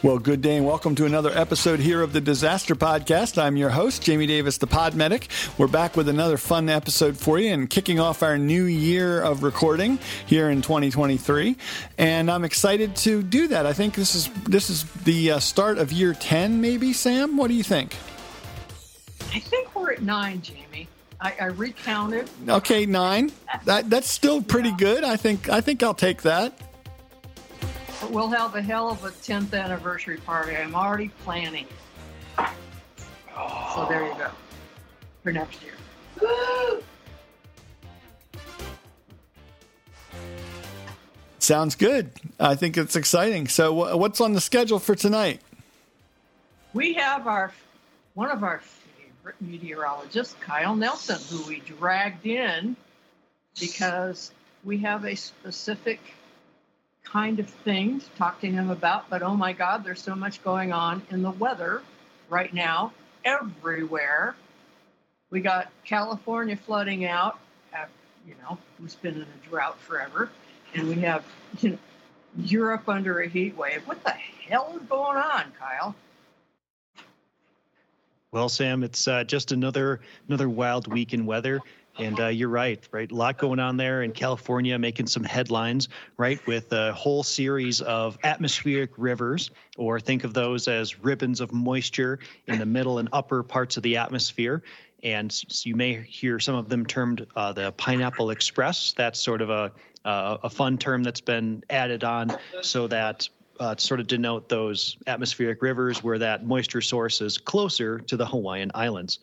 Well, good day and welcome to another episode here of the Disaster Podcast. I'm your host, Jamie Davis, the Pod Medic. We're back with another fun episode for you and kicking off our new year of recording here in 2023. And I'm excited to do that. I think this is this is the uh, start of year 10, maybe. Sam, what do you think? I think we're at nine, Jamie. I, I recounted. Okay, nine. That that's still pretty good. I think I think I'll take that. But we'll have a hell of a 10th anniversary party. I'm already planning. So there you go. For next year. Sounds good. I think it's exciting. So, what's on the schedule for tonight? We have our one of our favorite meteorologists, Kyle Nelson, who we dragged in because we have a specific kind of thing to talk to him about. But oh my God, there's so much going on in the weather right now, everywhere. We got California flooding out, uh, you know, who's been in a drought forever. And we have you know, Europe under a heat wave. What the hell is going on, Kyle? Well, Sam, it's uh, just another another wild week in weather. And uh, you're right, right? A lot going on there in California, making some headlines, right? With a whole series of atmospheric rivers, or think of those as ribbons of moisture in the middle and upper parts of the atmosphere. And you may hear some of them termed uh, the Pineapple Express. That's sort of a uh, a fun term that's been added on so that uh, to sort of denote those atmospheric rivers where that moisture source is closer to the Hawaiian Islands.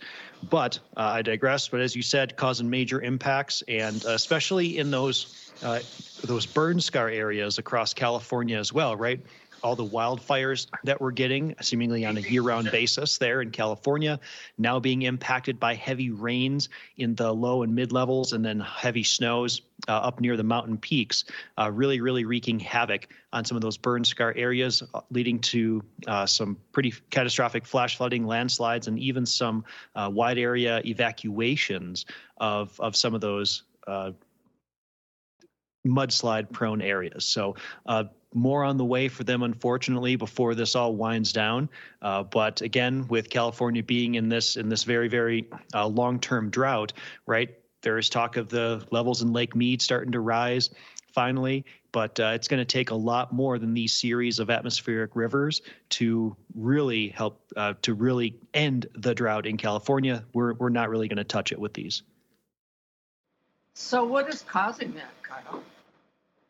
But uh, I digress. But as you said, causing major impacts, and uh, especially in those uh, those burn scar areas across California as well, right? All the wildfires that we're getting, seemingly on a year round basis there in California, now being impacted by heavy rains in the low and mid levels and then heavy snows uh, up near the mountain peaks, uh, really, really wreaking havoc on some of those burn scar areas, uh, leading to uh, some pretty catastrophic flash flooding, landslides, and even some uh, wide area evacuations of, of some of those uh, mudslide prone areas. So, uh, more on the way for them, unfortunately, before this all winds down. Uh, but again, with California being in this in this very very uh, long term drought, right? There is talk of the levels in Lake Mead starting to rise finally, but uh, it's going to take a lot more than these series of atmospheric rivers to really help uh, to really end the drought in California. We're we're not really going to touch it with these. So, what is causing that, Kyle?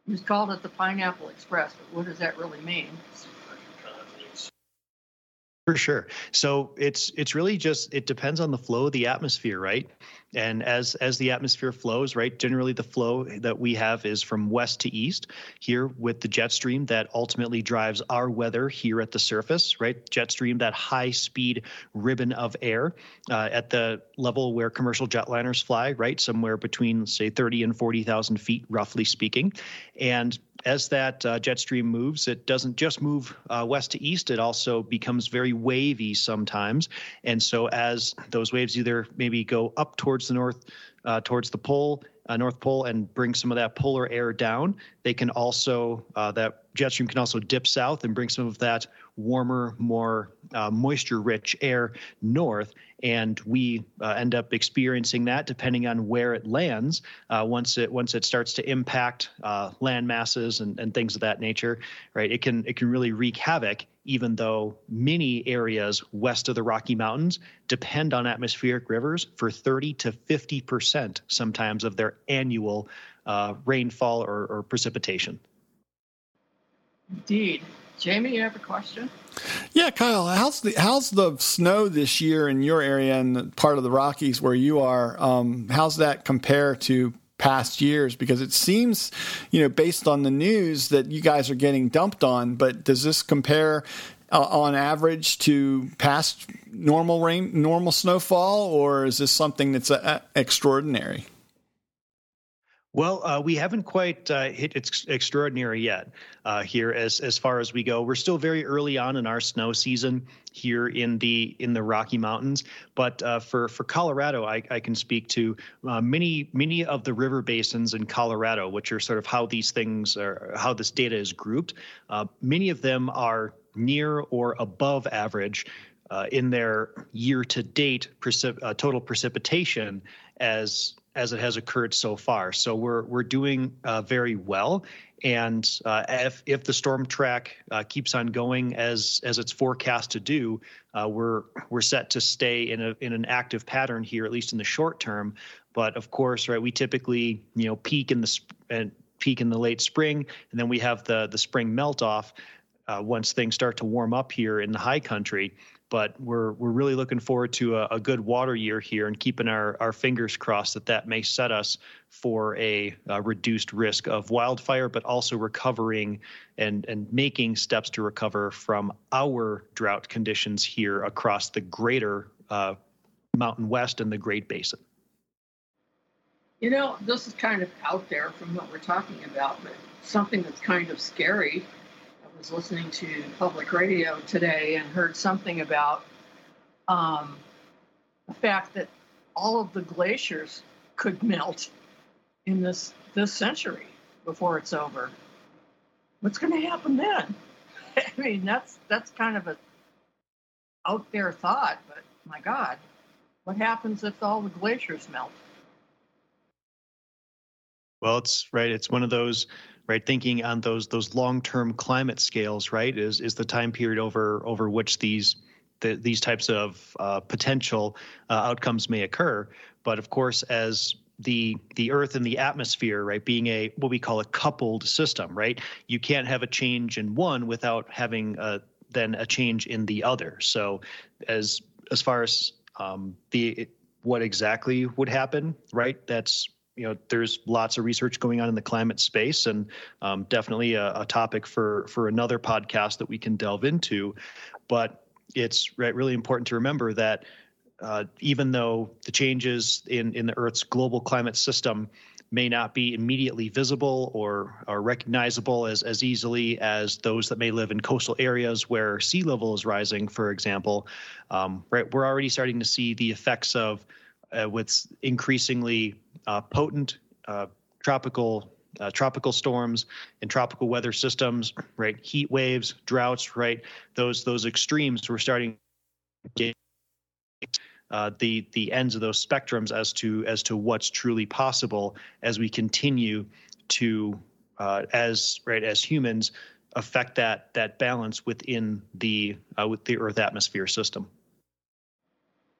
You called it the Pineapple Express, but what does that really mean? For sure. So it's it's really just it depends on the flow of the atmosphere, right? And as as the atmosphere flows, right, generally the flow that we have is from west to east here with the jet stream that ultimately drives our weather here at the surface, right? Jet stream, that high speed ribbon of air uh, at the level where commercial jetliners fly, right, somewhere between say 30 and 40,000 feet, roughly speaking, and as that uh, jet stream moves, it doesn't just move uh, west to east, it also becomes very wavy sometimes. And so, as those waves either maybe go up towards the north, uh, towards the pole, uh, North Pole, and bring some of that polar air down, they can also, uh, that jet stream can also dip south and bring some of that warmer, more uh, moisture rich air north. And we uh, end up experiencing that depending on where it lands. Once it once it starts to impact land masses and, and things of that nature, right? It can it can really wreak havoc. Even though many areas west of the Rocky Mountains depend on atmospheric rivers for 30 to 50 percent sometimes of their annual uh, rainfall or, or precipitation. Indeed. Jamie, you have a question? Yeah, Kyle, how's the how's the snow this year in your area and part of the Rockies where you are? Um, how's that compare to past years? Because it seems, you know, based on the news that you guys are getting dumped on, but does this compare uh, on average to past normal rain, normal snowfall, or is this something that's uh, extraordinary? Well, uh, we haven't quite uh, hit ex- extraordinary yet uh, here as as far as we go. We're still very early on in our snow season here in the in the Rocky Mountains. But uh, for for Colorado, I, I can speak to uh, many many of the river basins in Colorado, which are sort of how these things are, how this data is grouped. Uh, many of them are near or above average in their year-to-date precip- uh, total precipitation as as it has occurred so far. So we're we're doing uh, very well, and uh, if if the storm track uh, keeps on going as as it's forecast to do, uh, we're we're set to stay in a in an active pattern here, at least in the short term. But of course, right, we typically you know peak in the and peak in the late spring, and then we have the the spring melt off uh, once things start to warm up here in the high country but we're we're really looking forward to a, a, good water year here and keeping our, our fingers crossed that that may set us for a, a, reduced risk of wildfire, but also recovering and and making steps to recover from our drought conditions here across the greater uh, Mountain West and the Great Basin. You know, this is kind of out there from what we're talking about, but something that's kind of scary was listening to public radio today and heard something about um, the fact that all of the glaciers could melt in this this century before it's over. What's going to happen then? I mean, that's that's kind of a out there thought, but my God, what happens if all the glaciers melt? Well, it's right. It's one of those right thinking on those those long-term climate scales right is is the time period over over which these the, these types of uh, potential uh, outcomes may occur but of course as the the earth and the atmosphere right being a what we call a coupled system right you can't have a change in one without having a, then a change in the other so as as far as um, the what exactly would happen right that's you know there's lots of research going on in the climate space and um, definitely a, a, topic for for another podcast that we can delve into but it's really important to remember that uh, even though the changes in in the earth's global climate system may not be immediately visible or, or recognizable as, as easily as those that may live in coastal areas where sea level is rising, for example. Um, right, we're already starting to see the effects of uh, with increasingly uh, potent uh, tropical uh, tropical storms and tropical weather systems, right? Heat waves, droughts, right? Those those extremes we're starting to get uh, the the ends of those spectrums as to as to what's truly possible as we continue to as right as humans affect that that balance within the uh, with the Earth atmosphere system.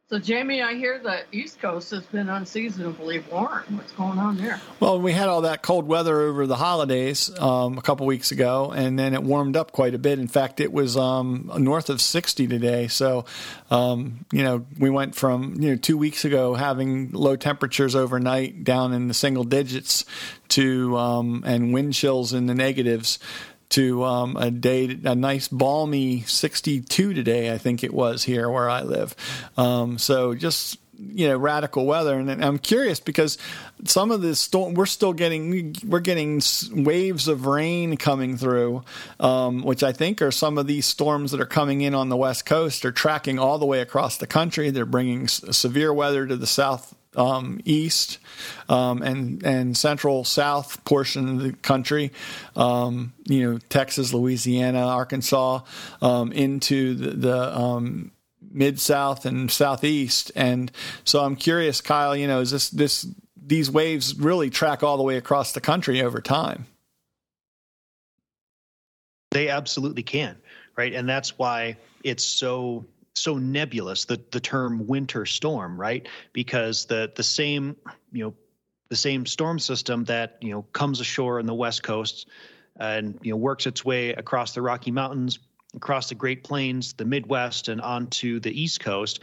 So, Jamie, I hear the East Coast has been unseasonably warm. What's going on there? Well, we had all that cold weather over the holidays um, a couple weeks ago, and then it warmed up quite a bit. In fact, it was um, north of 60 today. So, um, you know, we went from, you know, two weeks ago having low temperatures overnight down in the single digits to, um, and wind chills in the negatives to um, a day, a nice balmy 62 today, I think it was here where I live. Um, so just you know radical weather and i'm curious because some of this storm we're still getting we're getting waves of rain coming through um, which i think are some of these storms that are coming in on the west coast are tracking all the way across the country they're bringing severe weather to the south um, east um, and and central south portion of the country, um, you know, Texas, Louisiana, Arkansas, um, into the, the um, mid south and southeast. And so I'm curious, Kyle, you know, is this this these waves really track all the way across the country over time? They absolutely can, right? And that's why it's so so nebulous the the term winter storm right? Because the the same you know the same storm system that you know comes ashore on the west coast and you know works its way across the rocky mountains across the great plains the midwest and onto the east coast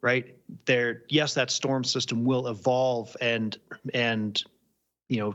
right? There yes that storm system will evolve and and you know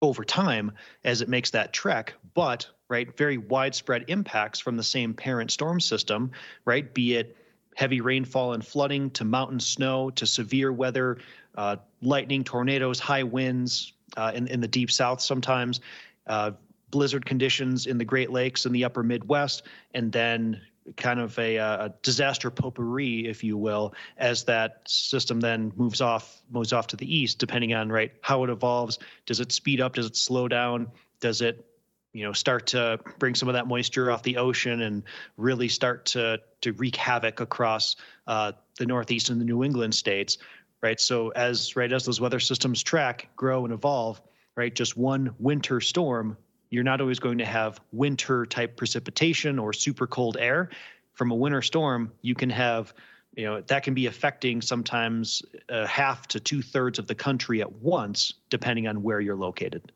over time as it makes that trek but right? Very widespread impacts from the same parent storm system, right? Be it heavy rainfall and flooding to mountain snow to severe weather, uh, lightning, tornadoes, high winds uh, in, in the deep south sometimes, uh, blizzard conditions in the Great Lakes and the upper Midwest, and then kind of a, a, disaster potpourri, if you will, as that system then moves off moves off to the east, depending on right how it evolves. Does it speed up? Does it slow down? Does it you know start to bring some of that moisture off the ocean and really start to to wreak havoc across uh, the northeast and the New England states, right? So as right as those weather systems track, grow, and evolve, right, just one winter storm, you're not always going to have winter type precipitation or super cold air. From a winter storm, you can have you know that can be affecting sometimes uh, half to two thirds of the country at once, depending on where you're located.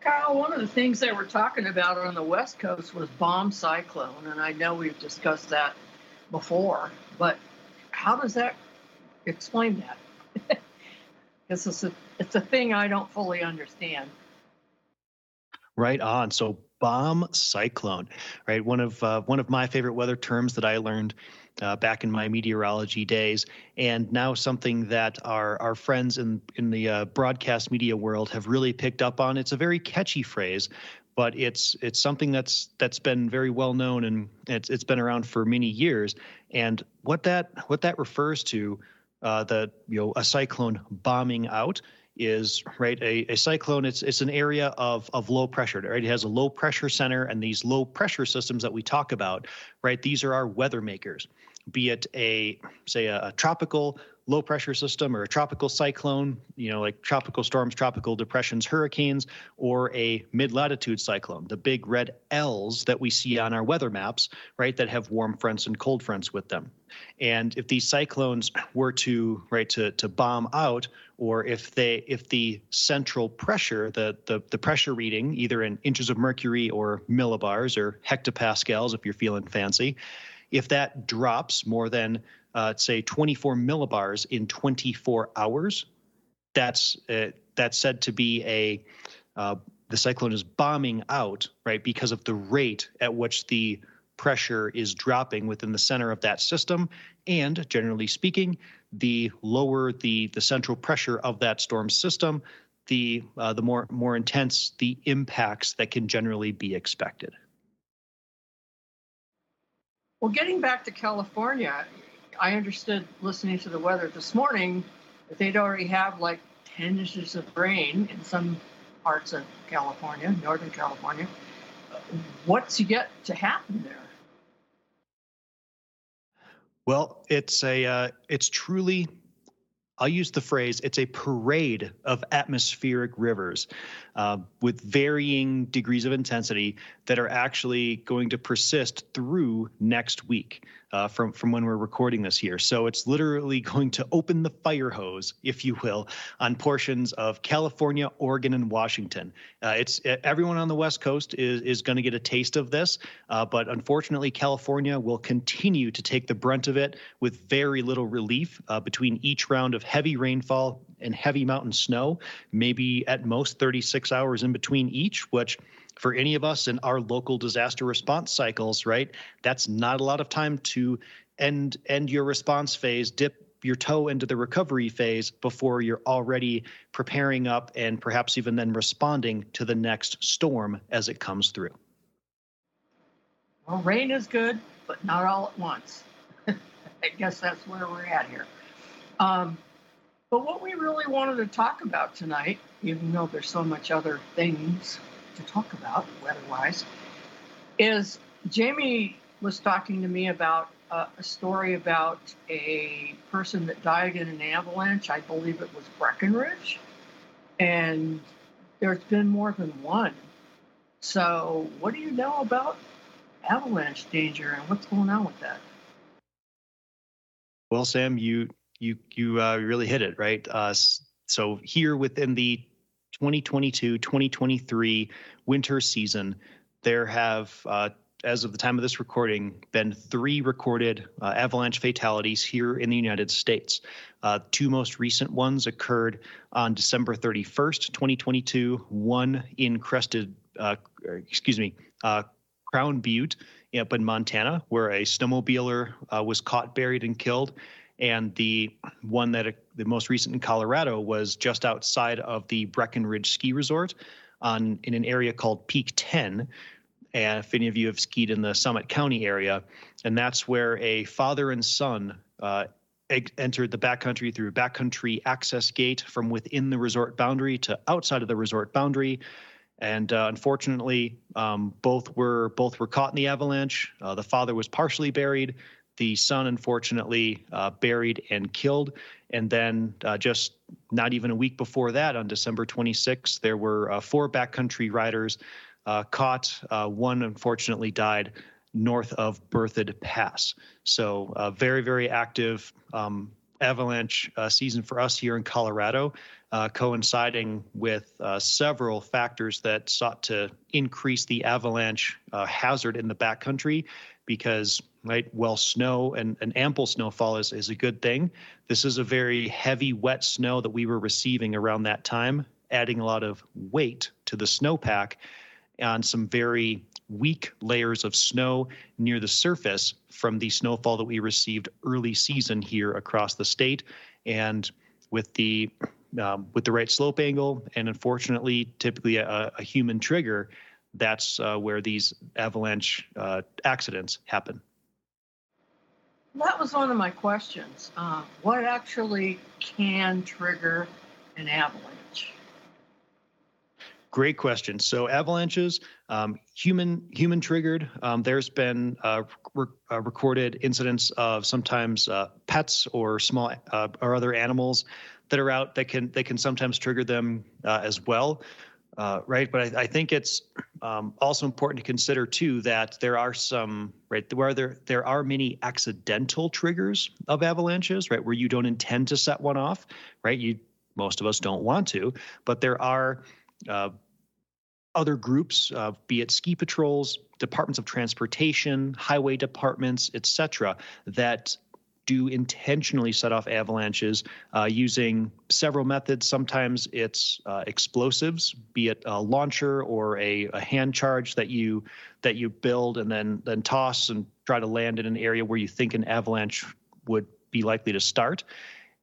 Kyle, one of the things they were talking about on the West Coast was bomb cyclone, and I know we've discussed that before, but how does that explain that? Because it's a, it's a thing I don't fully understand. Right on. So bomb cyclone, right? One of uh, one of my favorite weather terms that I learned uh, back in my meteorology days, and now something that our our friends in in the uh, broadcast media world have really picked up on. It's a very catchy phrase, but it's it's something that's that's been very well known and it's it's been around for many years. And what that what that refers to, uh, the you know a cyclone bombing out is right a, a cyclone it's it's an area of of low pressure right it has a low pressure center and these low pressure systems that we talk about right these are our weather makers be it a say a, a tropical low pressure system or a tropical cyclone, you know, like tropical storms, tropical depressions, hurricanes, or a mid latitude cyclone, the big red L's that we see on our weather maps, right, that have warm fronts and cold fronts with them. And if these cyclones were to right to to bomb out, or if they if the central pressure, the the the pressure reading, either in inches of mercury or millibars or hectopascals, if you're feeling fancy, if that drops more than uh, say 24 millibars in 24 hours, that's uh, that's said to be a uh, the cyclone is bombing out right because of the rate at which the pressure is dropping within the center of that system. And generally speaking the lower the the central pressure of that storm system the uh, the more more intense the impacts that can generally be expected well getting back to california I understood listening to the weather this morning that they'd already have like 10 inches of rain in some parts of California, Northern California. What's yet to happen there? Well, it's a uh, it's truly I'll use the phrase it's a parade of atmospheric rivers uh, with varying degrees of intensity that are actually going to persist through next week uh, from from when we're recording this year. So it's literally going to open the fire hose, if you will, on portions of California, Oregon, and Washington. Uh, it's everyone on the West Coast is is going to get a taste of this, uh, but unfortunately, California will continue to take the brunt of it with very little relief uh, between each round of heavy rainfall and heavy mountain snow. Maybe at most 36 hours in between each, which for any of us in our local disaster response cycles, right? That's not a lot of time to end end your response phase, dip your toe into the recovery phase before you're already preparing up and perhaps even then responding to the next storm as it comes through. Well, rain is good, but not all at once. I guess that's where we're at here. Um, but what we really wanted to talk about tonight, even though there's so much other things to talk about weather-wise, is Jamie was talking to me about uh, a story about a person that died in an avalanche. I believe it was Breckenridge, and there's been more than one. So, what do you know about avalanche danger and what's going on with that? Well, Sam, you you you uh, really hit it right. Uh, so here within the 2022-2023 winter season, there have, uh, as of the time of this recording, been three recorded uh, avalanche fatalities here in the United States. Uh, two most recent ones occurred on December 31st, 2022. One in Crested, uh, excuse me, uh, Crown Butte up in Montana, where a snowmobiler uh, was caught buried and killed and the one that the most recent in Colorado was just outside of the Breckenridge ski resort on in an area called Peak 10 and if any of you have skied in the Summit County area and that's where a father and son uh, entered the backcountry through backcountry access gate from within the resort boundary to outside of the resort boundary. And uh, unfortunately, um, both were both were caught in the avalanche. Uh, the father was partially buried. The son, unfortunately, uh, buried and killed. And then, uh, just not even a week before that, on December 26th, there were uh, four backcountry riders uh, caught. one, unfortunately, died north of Berthoud Pass. So, uh, very, very active um, avalanche uh, season for us here in Colorado, uh, coinciding with uh, several factors that sought to increase the avalanche uh, hazard in the backcountry. Because, right, well, snow and, and ample snowfall is, is a good thing. This is a very heavy, wet snow that we were receiving around that time, adding a lot of weight to the snowpack on some very weak layers of snow near the surface from the snowfall that we received early season here across the state. And with the um, with the right slope angle, and unfortunately, typically a, a human trigger, that's uh, where these avalanche uh, accidents happen. That was one of my questions. Uh, what actually can trigger an avalanche? Great question. So avalanches, um, human human triggered. Um, there's been uh, re- uh, recorded incidents of sometimes uh, pets or small uh, or other animals that are out that can they can sometimes trigger them uh, as well. Uh, right, but I, I think it's um, also important to consider too that there are some right where there there are many accidental triggers of avalanches, right, where you don't intend to set one off, right? You most of us don't want to, but there are uh, other groups, uh, be it ski patrols, departments of transportation, highway departments, etc., that do intentionally set off avalanches uh, using several methods. Sometimes it's uh, explosives, be it a launcher or a, a, hand charge that you that you build and then then toss and try to land in an area where you think an avalanche would be likely to start,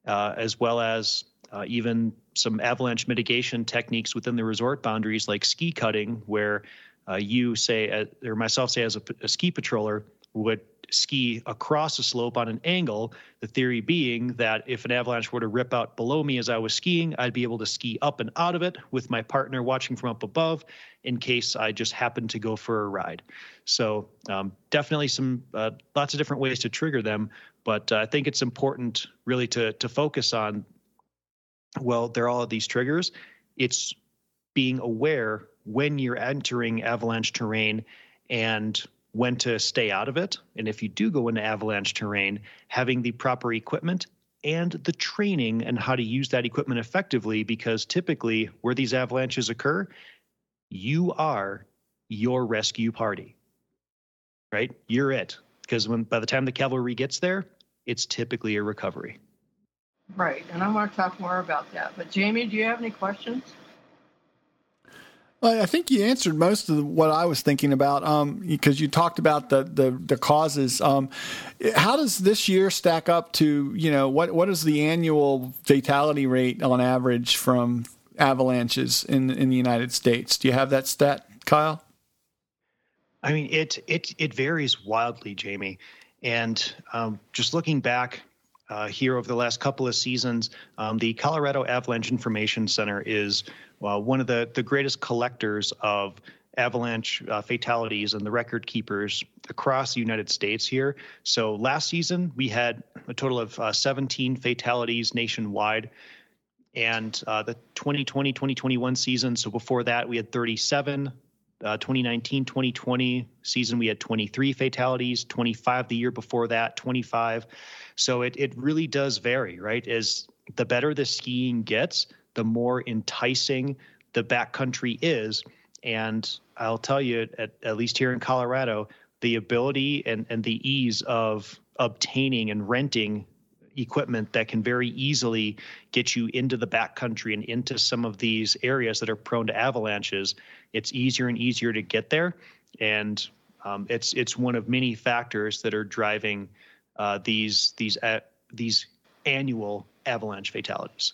uh, as well as uh, even some avalanche mitigation techniques within the resort boundaries, like ski cutting, where uh, you say, uh, or myself say, as a, a, ski patroller, would ski across a slope on an angle. The theory being that if an avalanche were to rip out below me as I was skiing, I'd be able to ski up and out of it with my partner watching from up above in case I just happened to go for a ride. So, um, definitely some uh, lots of different ways to trigger them. But uh, I think it's important really to to focus on well, there are all of these triggers. It's being aware when you're entering avalanche terrain and when to stay out of it. And if you do go into avalanche terrain, having the proper equipment and the training and how to use that equipment effectively, because typically where these avalanches occur, you are your rescue party, right? You're it. Because when by the time the cavalry gets there, it's typically a recovery. Right, and I want to talk more about that. But Jamie, do you have any questions? Well, I think you answered most of what I was thinking about um, because you talked about the the, the causes. Um, how does this year stack up to you know what what is the annual fatality rate on average from avalanches in in the United States? Do you have that stat, Kyle? I mean, it it it varies wildly, Jamie. And um, just looking back uh, here over the last couple of seasons. Um, the Colorado Avalanche Information Center is uh, one of the, the greatest collectors of avalanche uh, fatalities and the record keepers across the United States here. So last season, we had a total of uh, 17 fatalities nationwide. And uh, the 2020 2021 season, so before that, we had 37. Uh, 2019 2020 season, we had 23 fatalities, 25 the year before that, 25. So it it really does vary, right? As the better the skiing gets, the more enticing the backcountry is. And I'll tell you, at, at least here in Colorado, the ability and, and the ease of obtaining and renting equipment that can very easily get you into the backcountry and into some of these areas that are prone to avalanches. It's easier and easier to get there, and um, it's it's one of many factors that are driving uh, these these uh, these annual avalanche fatalities.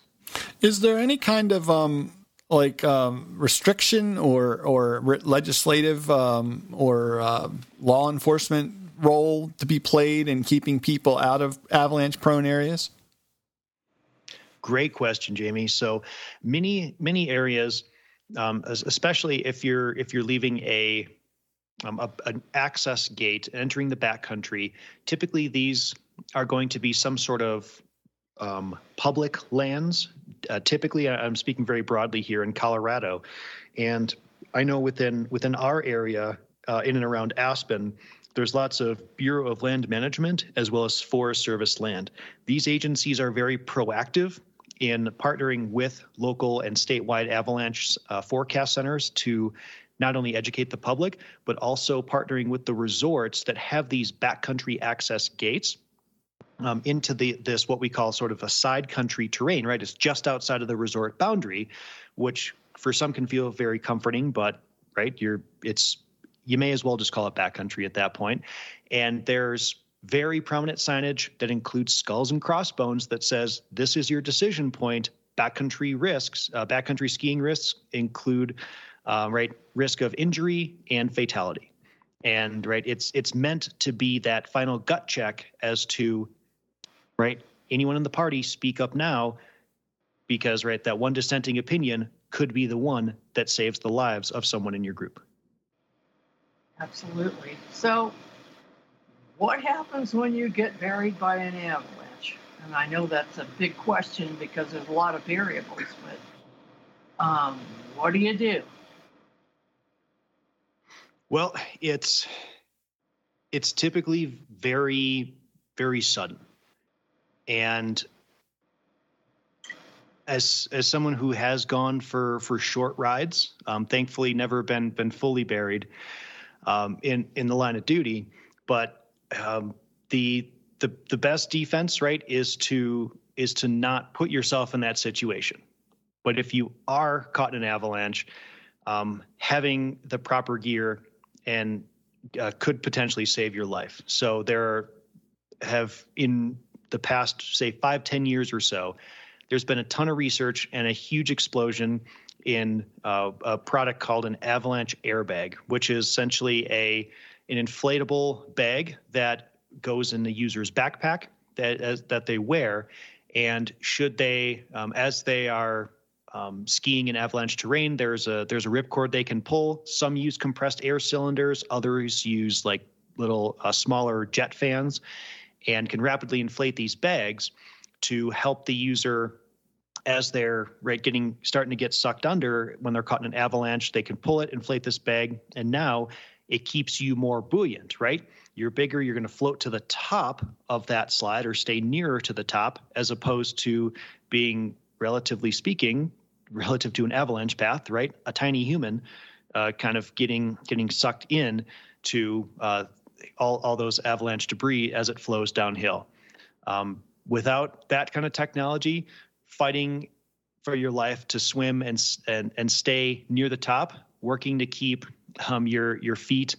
Is there any kind of um, like um, restriction or or legislative um, or uh, law enforcement role to be played in keeping people out of avalanche prone areas? Great question, Jamie. So many many areas, um, especially if you're if you're leaving a, um, a an access gate entering the backcountry, typically these are going to be some sort of um, public lands. Uh, typically, I'm speaking very broadly here in Colorado, and I know within within our area, uh, in and around Aspen, there's lots of Bureau of Land Management as well as Forest Service land. These agencies are very proactive in partnering with local and statewide avalanche uh, forecast centers to not only educate the public, but also partnering with the resorts that have these backcountry access gates um, into the this what we call sort of a side country terrain, right? It's just outside of the resort boundary, which for some can feel very comforting, but right, you're it's you may as well just call it backcountry at that point. And there's very prominent signage that includes skulls and crossbones that says this is your decision point. Backcountry risks, uh, backcountry skiing risks include uh, right risk of injury and fatality, and right it's it's meant to be that final gut check as to right anyone in the party speak up now because right that one dissenting opinion could be the one that saves the lives of someone in your group. Absolutely. So what happens when you get buried by an avalanche? And I know that's a big question because there's a lot of variables, but um, what do you do? Well, it's it's typically very very sudden, and as as someone who has gone for for short rides, um, thankfully never been been fully buried um, in in the line of duty, but um, the the the best defense, right, is to is to not put yourself in that situation. But if you are caught in an avalanche, um, having the proper gear and uh, could potentially save your life. So there have in the past, say, five, ten years or so, there's been a ton of research and a huge explosion in uh, a product called an avalanche airbag, which is essentially a an inflatable bag that goes in the user's backpack that as, that they wear, and should they, um, as they are um, skiing in avalanche terrain, there's a there's a ripcord they can pull. Some use compressed air cylinders, others use like little uh, smaller jet fans, and can rapidly inflate these bags to help the user as they're right getting starting to get sucked under when they're caught in an avalanche they can pull it inflate this bag and now it keeps you more buoyant, right? You're bigger, you're going to float to the top of that slide or stay nearer to the top as opposed to being, relatively speaking, relative to an avalanche path, right? A tiny human uh, kind of getting getting sucked in to uh, all, all those avalanche debris as it flows downhill. Um, without that kind of technology, fighting for your life to swim and, and, and stay near the top, working to keep um, your your feet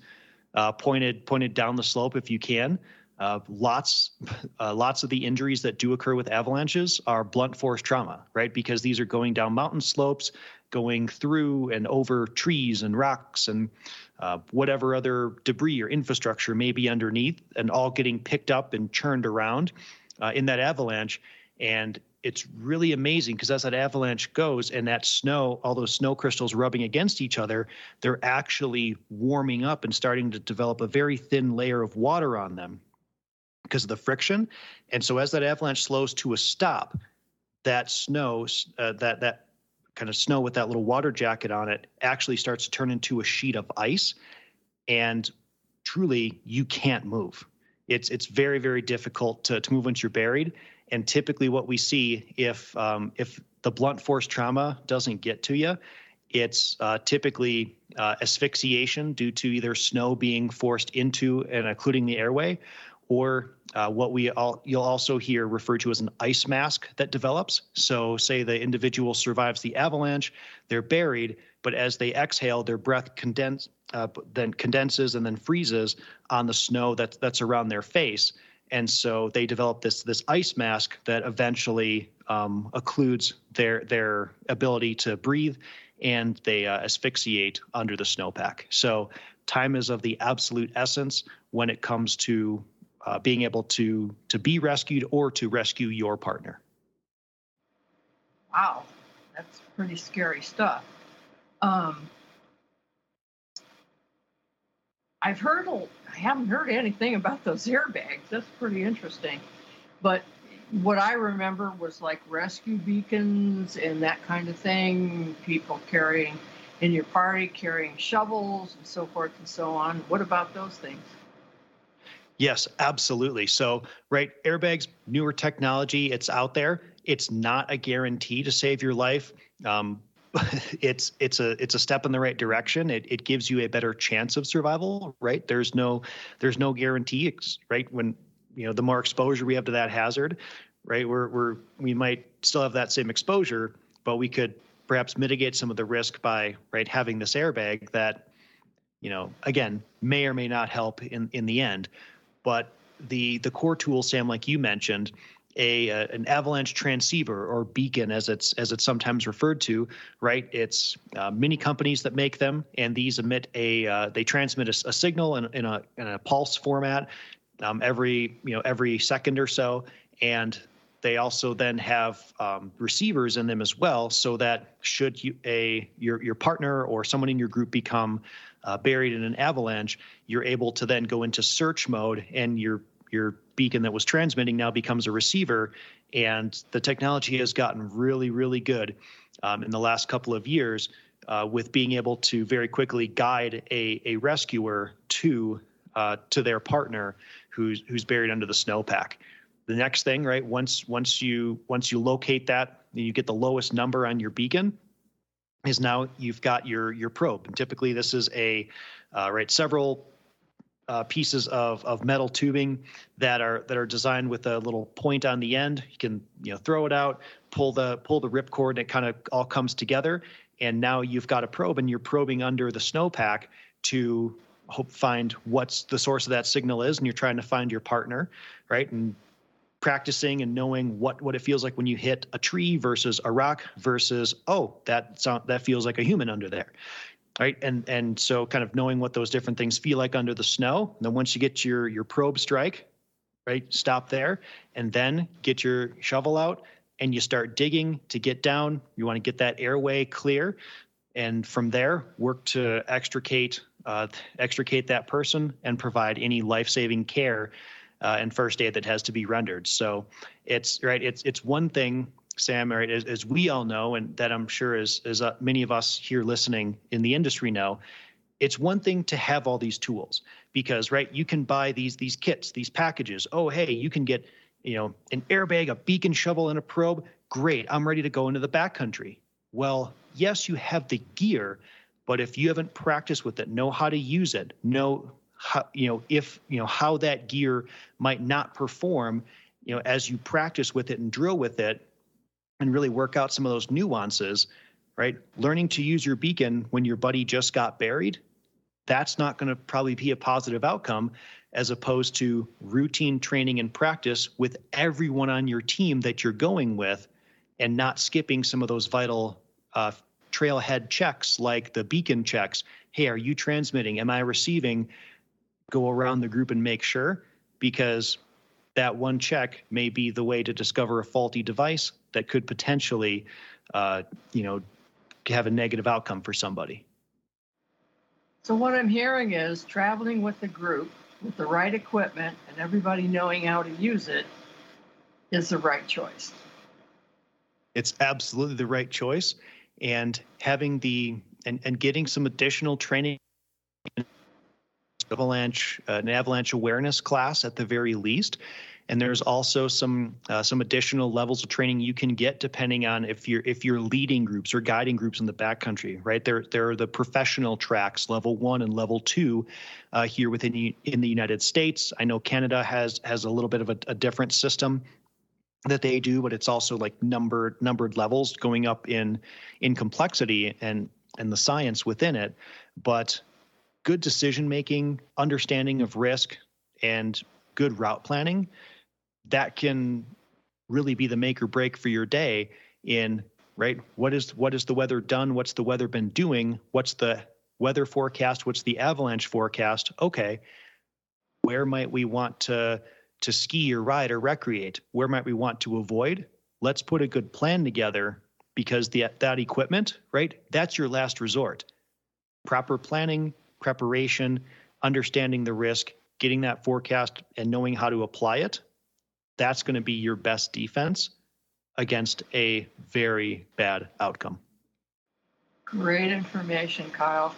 uh, pointed pointed down the slope if you can. Uh, lots uh, lots of the injuries that do occur with avalanches are blunt force trauma, right? Because these are going down mountain slopes, going through and over trees and rocks and uh, whatever other debris or infrastructure may be underneath, and all getting picked up and churned around uh, in that avalanche. And it's really amazing because as that avalanche goes and that snow, all those snow crystals rubbing against each other, they're actually warming up and starting to develop a very thin layer of water on them because of the friction. And so as that avalanche slows to a stop, that snow, uh, that that kind of snow with that little water jacket on it, actually starts to turn into a sheet of ice, and truly you can't move. It's it's very very difficult to to move once you're buried and typically, what we see if um, if the blunt force trauma doesn't get to you, it's uh, typically uh, asphyxiation due to either snow being forced into and occluding the airway, or uh, what we all you'll also hear referred to as an ice mask that develops. So, say the individual survives the avalanche, they're buried, but as they exhale, their breath condense, uh, then condenses and then freezes on the snow that's that's around their face and so they develop this this ice mask that eventually um, occludes their their ability to breathe and they uh, asphyxiate under the snowpack. So time is of the absolute essence when it comes to uh, being able to to be rescued or to rescue your partner. Wow, that's pretty scary stuff. Um, I've heard, I haven't heard anything about those airbags. That's pretty interesting. But what I remember was like rescue beacons and that kind of thing, people carrying in your party, carrying shovels and so forth and so on. What about those things? Yes, absolutely. So, right, airbags, newer technology, it's out there. It's not a guarantee to save your life. Um, it's it's a it's a step in the right direction. It it gives you a better chance of survival, right? There's no there's no guarantee, right? When you know the more exposure we have to that hazard, right? We're we're we might still have that same exposure, but we could perhaps mitigate some of the risk by right having this airbag that you know again may or may not help in in the end but the the core tool, Sam, like you mentioned, a, a, an avalanche transceiver or beacon as it's as it's sometimes referred to right? It's uh, many companies that make them and these emit a uh, they transmit a, a signal in, in, a in a pulse format um, every you know every second or so. And they also then have um, receivers in them as well so that should you a your your partner or someone in your group become uh, buried in an avalanche, you're able to then go into search mode and your your beacon that was transmitting now becomes a receiver. And the technology has gotten really, really good um, in the last couple of years uh, with being able to very quickly guide a, a rescuer to uh, to their partner who's who's buried under the snowpack. The next thing, right? Once once you once you locate that, you get the lowest number on your beacon is now you've got your your probe. And typically, this is a uh, right several uh, pieces of, of metal tubing that are that are designed with a little point on the end. You can you know throw it out, pull the pull the rip cord, and it kind of all comes together. And now you've got a probe, and you're probing under the snowpack to hope find what's the source of that signal is, and you're trying to find your partner, right? And practicing and knowing what what it feels like when you hit a tree versus a rock versus oh that sound, that feels like a human under there right and and so kind of knowing what those different things feel like under the snow and then once you get your your probe strike right stop there and then get your shovel out and you start digging to get down you want to get that airway clear and from there work to extricate uh, extricate that person and provide any life-saving care uh, and first aid that has to be rendered. So it's right. It's it's one thing, Sam, right, as, as we all know, and that I'm sure as as uh, many of us here listening in the industry know. It's one thing to have all these tools because right, you can buy these these kits, these packages. Oh, hey, you can get you know an airbag, a beacon shovel, and a probe. Great, I'm ready to go into the backcountry. Well, yes, you have the gear, but if you haven't practiced with it, know how to use it, know how, you know if you know how that gear might not perform you know as you practice with it and drill with it and really work out some of those nuances right? Learning to use your beacon when your buddy just got buried that's not going to probably be a positive outcome as opposed to routine training and practice with everyone on your team that you're going with and not skipping some of those vital uh, trailhead checks like the beacon checks. Hey are you transmitting? Am i receiving? Go around the group and make sure because that one check may be the way to discover a faulty device that could potentially, uh, you know, have a negative outcome for somebody. So what I'm hearing is traveling with a group with the right equipment and everybody knowing how to use it is the right choice. It's absolutely the right choice, and having the and, and getting some additional training avalanche uh, an avalanche awareness class at the very least. And there's also some uh, some additional levels of training you can get depending on if you're if you're leading groups or guiding groups in the backcountry right? There there are the professional tracks level one and level two uh, here within in the united states. I know canada has has a little bit of a, a different system that they do but it's also like numbered numbered levels going up in in complexity and and the science within it. But good decision making, understanding of risk, and good route planning, that can really be the make or break for your day in right what is what is the weather done what's the weather been doing what's the weather forecast? What's the avalanche forecast? Okay, where might we want to to ski or ride or recreate? Where might we want to avoid? Let's put a good plan together because the, that equipment, right? That's your last resort. Proper planning, preparation, understanding the risk, getting that forecast and knowing how to apply it. That's going to be your best defense against a very bad outcome. Great information, Kyle.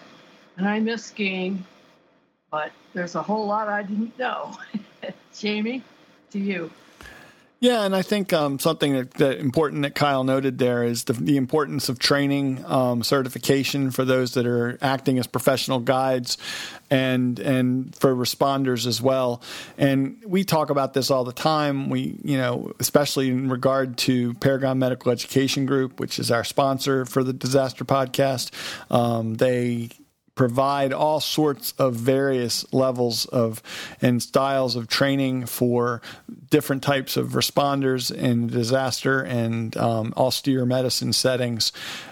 And I miss skiing, but there's a whole lot I didn't know. Jamie, to you. Yeah, and I think um, something that, that, important that Kyle noted there is the, the importance of training, um, certification for those that are acting as professional guides, and and for responders as well. And we talk about this all the time. We, you know, especially in regard to Paragon Medical Education Group, which is our sponsor for the Disaster Podcast. Um, they provide all sorts of various levels of and styles of training for different types of responders in disaster and um, austere medicine settings.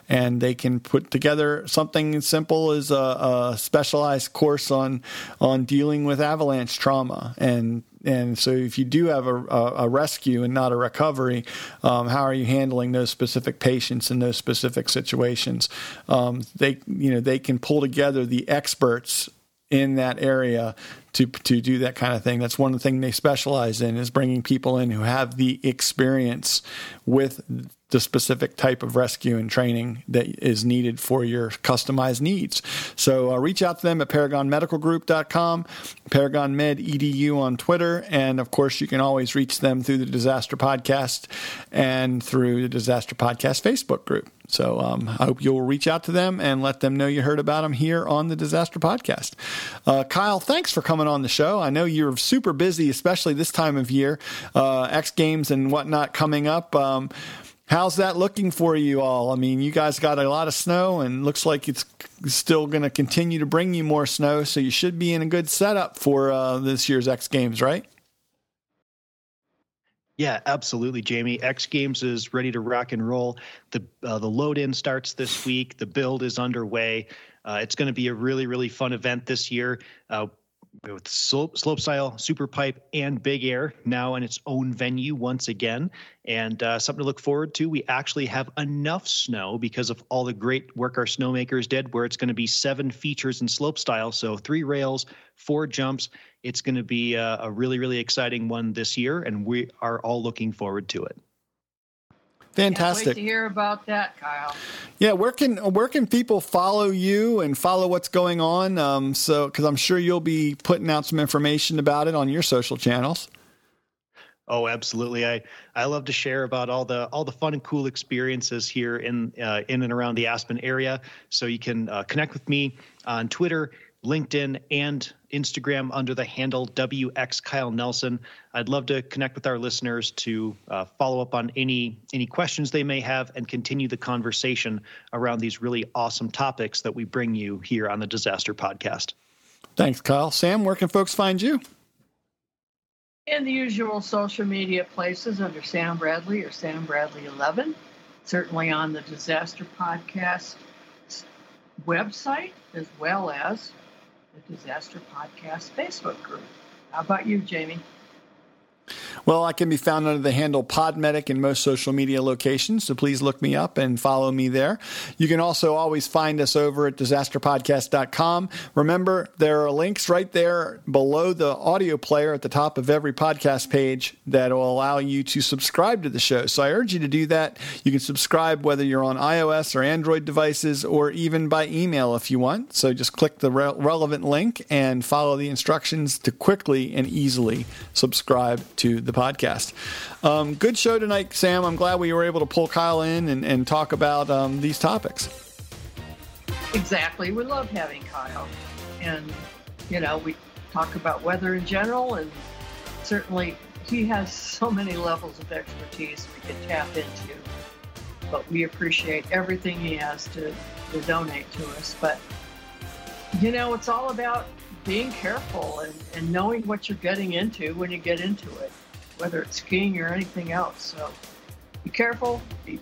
And they can put together something as simple as a, a specialized course on on dealing with avalanche trauma and and so, if you do have a, a, rescue and not a recovery, um, how are you handling those specific patients in those specific situations? Um, they, you know, they can pull together the experts in that area to to do that kind of thing. That's one of the things they specialize in is bringing people in who have the experience with the specific type of rescue and training that is needed for your customized needs. So uh, reach out to them at paragonmedicalgroup.com, Paragon Med EDU on Twitter, and of course you can always reach them through the Disaster Podcast and through the Disaster Podcast Facebook group. So um, I hope you'll reach out to them and let them know you heard about them here on the Disaster Podcast. Uh, Kyle, thanks for coming on the show. I know you're super busy, especially this time of year, uh, X Games and whatnot coming up. Um, How's that looking for you all? I mean, you guys got a lot of snow and looks like it's still going to continue to bring you more snow, so you should be in a good setup for uh, this year's X Games, right? Yeah, absolutely, Jamie. X Games is ready to rock and roll. The uh, the load in starts this week. The build is underway. Uh, it's going to be a really really fun event this year. Uh, with slope, style, super pipe, and big air now in its own venue once again. And uh, something to look forward to. We actually have enough snow because of all the great work our snowmakers did, where it's going to be seven features in slope style. So three rails, four jumps. It's going to be a, a really, really exciting one this year, and we are all looking forward to it. Fantastic. Can't wait to hear about that, Kyle. Yeah, where can where can people follow you and follow what's going on? Um, so, because I'm sure you'll be putting out some information about it on your social channels. Oh, absolutely. I I love to share about all the all the fun and cool experiences here in uh, in and around the Aspen area. So you can uh, connect with me on Twitter, LinkedIn, and Instagram under the handle WX Kyle Nelson. I'd love to connect with our listeners to uh, follow up on any any questions they may have and continue the conversation around these really awesome topics that we bring you here on the Disaster Podcast. Thanks, Kyle. Sam, where can folks find you? In the usual social media places under Sam Bradley or Sam Bradley 11. Certainly on the Disaster Podcast website as well as the Disaster Podcast Facebook group. How about you, Jamie? Well, I can be found under the handle Podmedic in most social media locations, so please look me up and follow me there. You can also always find us over at disasterpodcast.com. Remember, there are links right there below the audio player at the top of every podcast page that will allow you to subscribe to the show. So I urge you to do that. You can subscribe whether you're on iOS or Android devices or even by email if you want. So just click the re- relevant link and follow the instructions to quickly and easily subscribe to the podcast. Um, good show tonight, Sam. I'm glad we were able to pull Kyle in and, and talk about um, these topics. Exactly. We love having Kyle. And, you know, we talk about weather in general, and certainly he has so many levels of expertise we can tap into. But we appreciate everything he has to, to donate to us. But, you know, it's all about being careful and, and knowing what you're getting into when you get into it, whether it's skiing or anything else. So be careful, be.